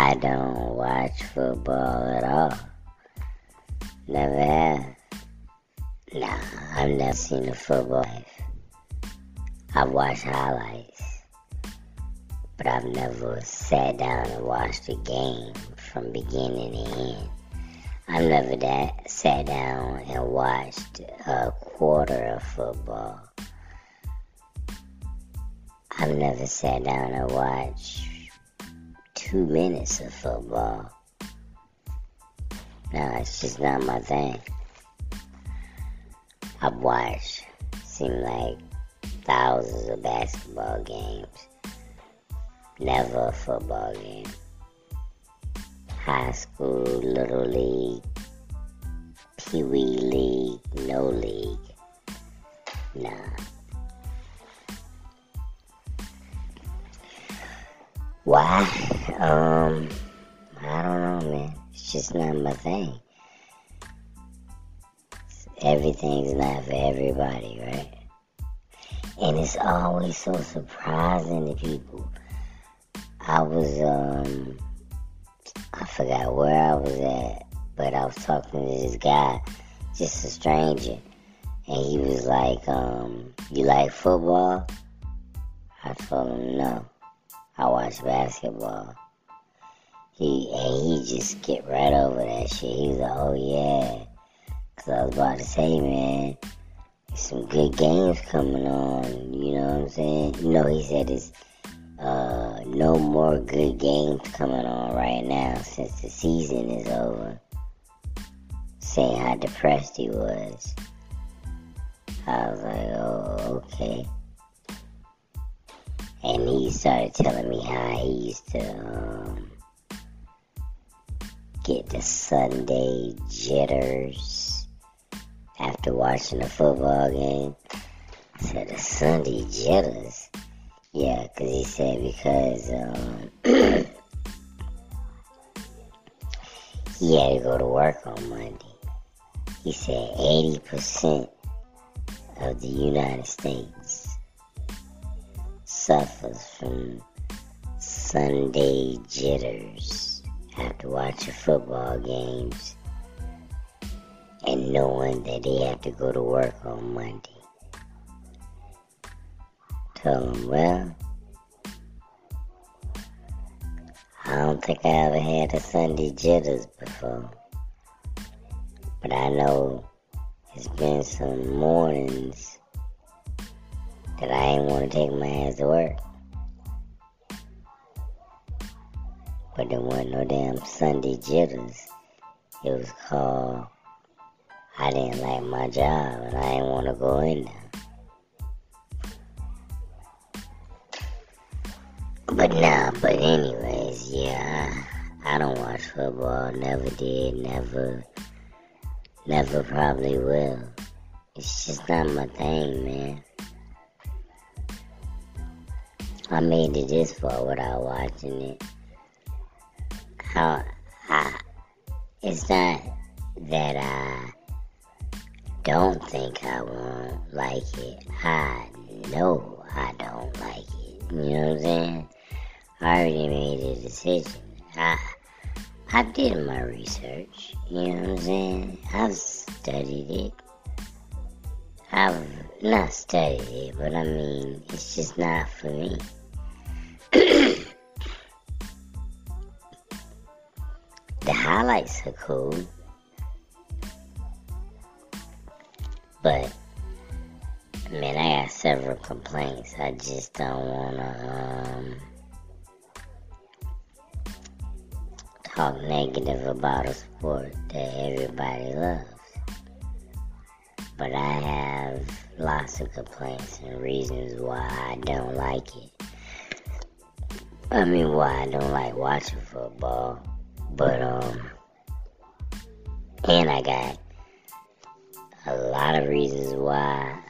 I don't watch football at all. Never have. Nah, I've never seen a football life. I've watched highlights, but I've never sat down and watched a game from beginning to end. I've never that sat down and watched a quarter of football. I've never sat down and watched two minutes of football. No, it's just not my thing. I've watched, seem like thousands of basketball games. Never a football game. High school, little league, pee wee league, no league. Nah. Why? Um, I don't know, man. It's just not my thing. Everything's not for everybody, right? And it's always so surprising to people. I was, um, I forgot where I was at, but I was talking to this guy, just a stranger, and he was like, um, you like football? I told him no. I watch basketball. He and he just get right over that shit. He was like, oh yeah. Cause I was about to say, man, some good games coming on. You know what I'm saying? You know, he said it's uh, no more good games coming on right now since the season is over. Saying how depressed he was. I was like, oh, okay and he started telling me how he used to um, get the Sunday jitters after watching a football game. I said the Sunday jitters, yeah, because he said because um, he had to go to work on Monday. He said eighty percent of the United States suffers from Sunday jitters after watching football games and knowing that they have to go to work on Monday. Tell them, well, I don't think I ever had a Sunday jitters before. But I know it's been some mornings that I ain't want to take my ass to work. But there wasn't no damn Sunday jitters. It was called I didn't like my job and I didn't want to go in there. But nah, but anyways, yeah, I, I don't watch football. Never did, never, never probably will. It's just not my thing, man. I made it this far without watching it. How I, it's not that I don't think I won't like it. I know I don't like it. You know what I'm saying? I already made a decision. I I did my research. You know what I'm saying? I've studied it. I've not studied it, but I mean, it's just not for me. Highlights are cool, but man, I got several complaints. I just don't wanna um, talk negative about a sport that everybody loves. But I have lots of complaints and reasons why I don't like it. I mean, why I don't like watching football, but um, and I got a lot of reasons why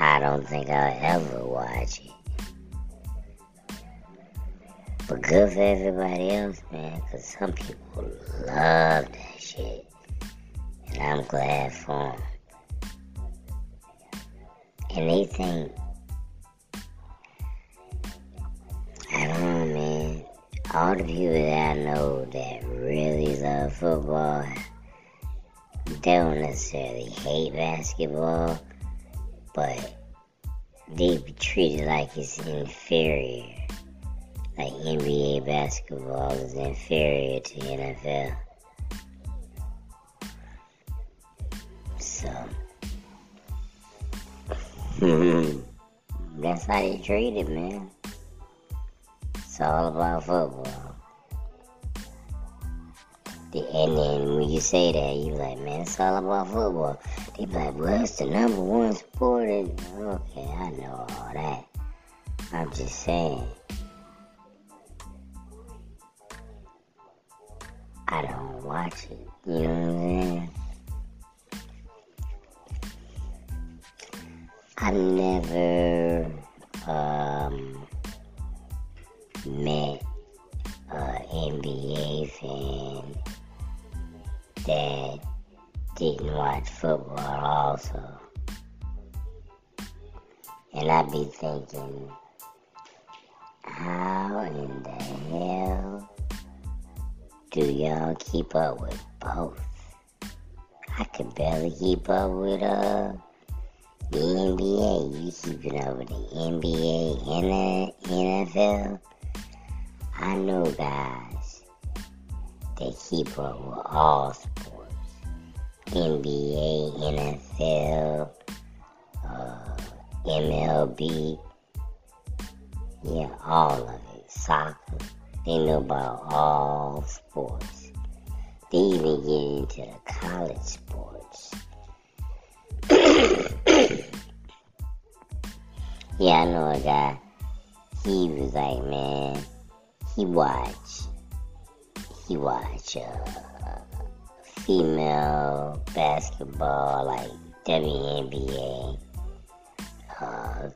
I don't think I'll ever watch it. But good for everybody else, man, because some people love that shit. And I'm glad for them. And they think I don't know, man. all the people that I know that really love football, they don't necessarily hate basketball, but they treat it like it's inferior. Like NBA basketball is inferior to NFL. So, that's how they treat it, man. It's all about football. And then when you say that, you like, man, it's all about football. They be like, well, it's the number one sport. And, okay, I know all that. I'm just saying. I don't watch it. You know what I'm saying? I've never um, met an NBA fan that didn't watch football also. And I'd be thinking, how in the hell do y'all keep up with both? I could barely keep up with uh the NBA. You keeping up with the NBA and the NFL? I know guys keep up with all sports. NBA, NFL, uh, MLB, yeah, all of it. Soccer. They know about all sports. They even get into the college sports. yeah, I know a guy. He was like, man, he watched, he watched uh, female basketball, like WNBA. Uh,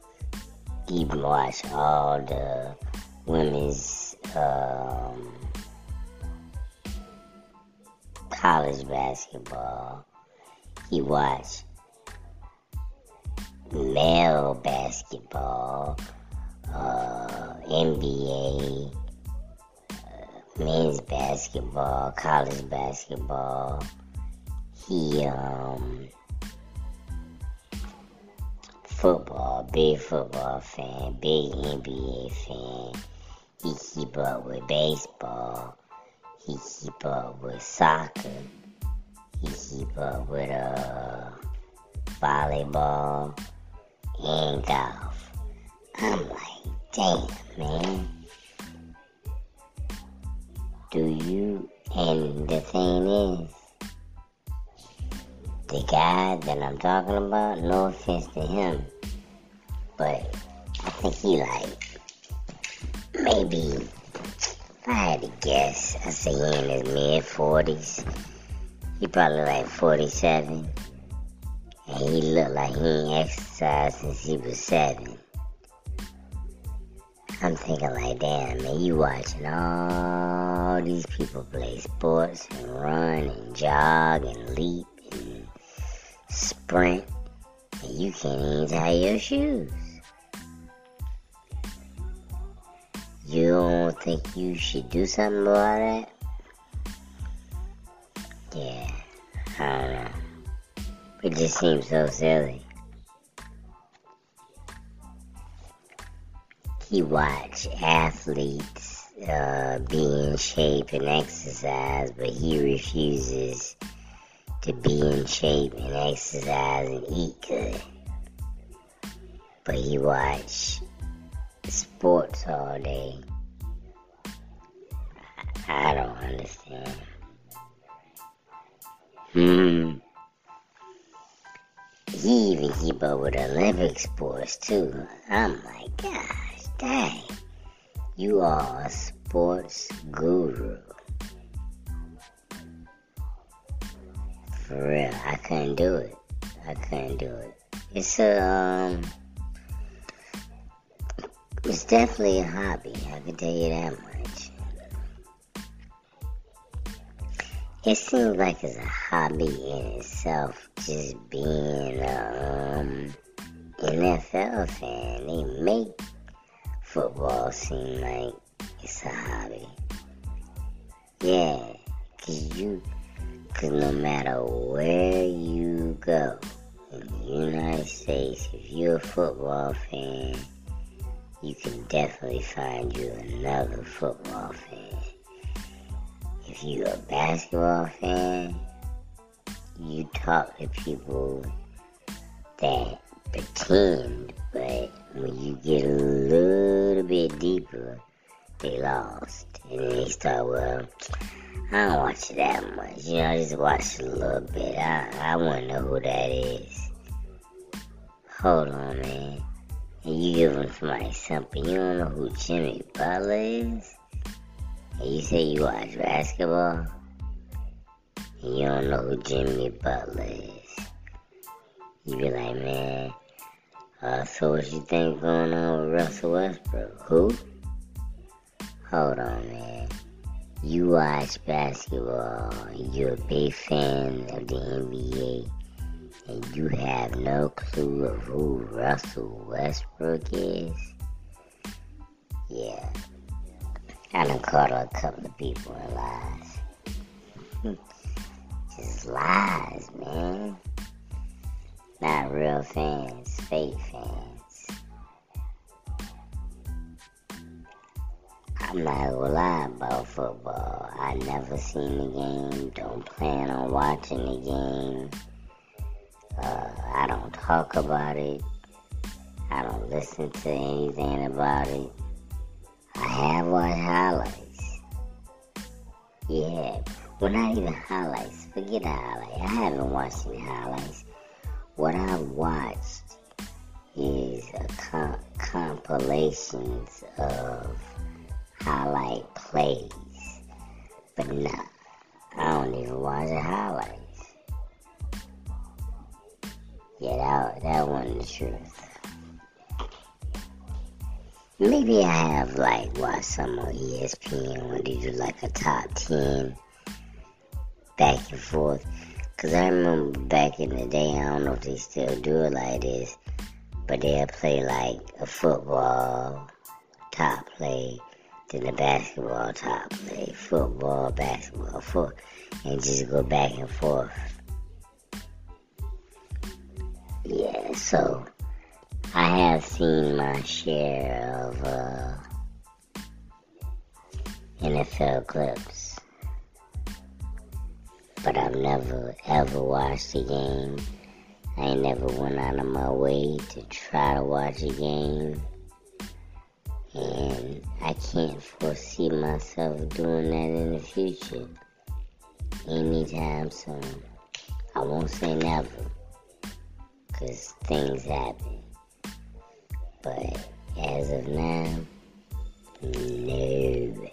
he watched all the women's um, college basketball. He watched male basketball, uh, NBA, men's basketball, college basketball. He, um, football, big football fan, big NBA fan. He keep up with baseball. He keep up with soccer. He keep up with, uh, volleyball and golf. I'm like, damn, man. Do you? And the thing is, the guy that I'm talking about, no offense to him, but I think he like, maybe, if I had to guess, I'd say he in his mid 40s. He probably like 47. And he looked like he ain't exercised since he was seven. I'm thinking like, damn, man, you watching all these people play sports and run and jog and leap and sprint, and you can't even tie your shoes. You don't think you should do something about that? Yeah, I don't know. It just seems so silly. He watch athletes uh, be in shape and exercise, but he refuses to be in shape and exercise and eat good. But he watch sports all day. I don't understand. Hmm. He even keep up with Olympic sports too. I'm like, gosh, dang. You are a sports guru. For real, I couldn't do it. I couldn't do it. It's a, um, it's definitely a hobby. I can tell you that much. It seems like it's a hobby in itself, just being a um, NFL fan. They make football seem like it's a hobby. Yeah, cause you, cause no matter where you go in the United States, if you're a football fan, you can definitely find you another football fan. If you're a basketball fan, you talk to people that pretend, but when you get a they lost. And then they start, well, I don't watch it that much. You know, I just watch a little bit. I, I want to know who that is. Hold on, man. And you give them somebody something. You don't know who Jimmy Butler is? And you say you watch basketball? And you don't know who Jimmy Butler is. You be like, man, uh, so what you think going on with Russell Westbrook? Who? Hold on, man. You watch basketball, you're a big fan of the NBA, and you have no clue of who Russell Westbrook is? Yeah. I done caught a couple of people in lies. Just lies, man. Not real fans, fake fans. I'm not gonna lie about football. I never seen the game, don't plan on watching the game. Uh, I don't talk about it. I don't listen to anything about it. I have watched highlights. Yeah, well, not even highlights. Forget the highlights. I haven't watched any highlights. What I've watched is com- compilations of highlight plays. But nah, I don't even watch the highlights. Yeah, that, that wasn't the truth. Maybe I have like watched some on ESPN when they do like a top 10 back and forth. Cause I remember back in the day, I don't know if they still do it like this, but they'll play like a football top play, then the basketball top play, football, basketball, foot, and just go back and forth. Yeah, so I have seen my share of uh, NFL clips, but I've never ever watched a game. I never went out of my way to try to watch a game. Can't foresee myself doing that in the future. Anytime soon. I won't say never. Because things happen. But as of now, no.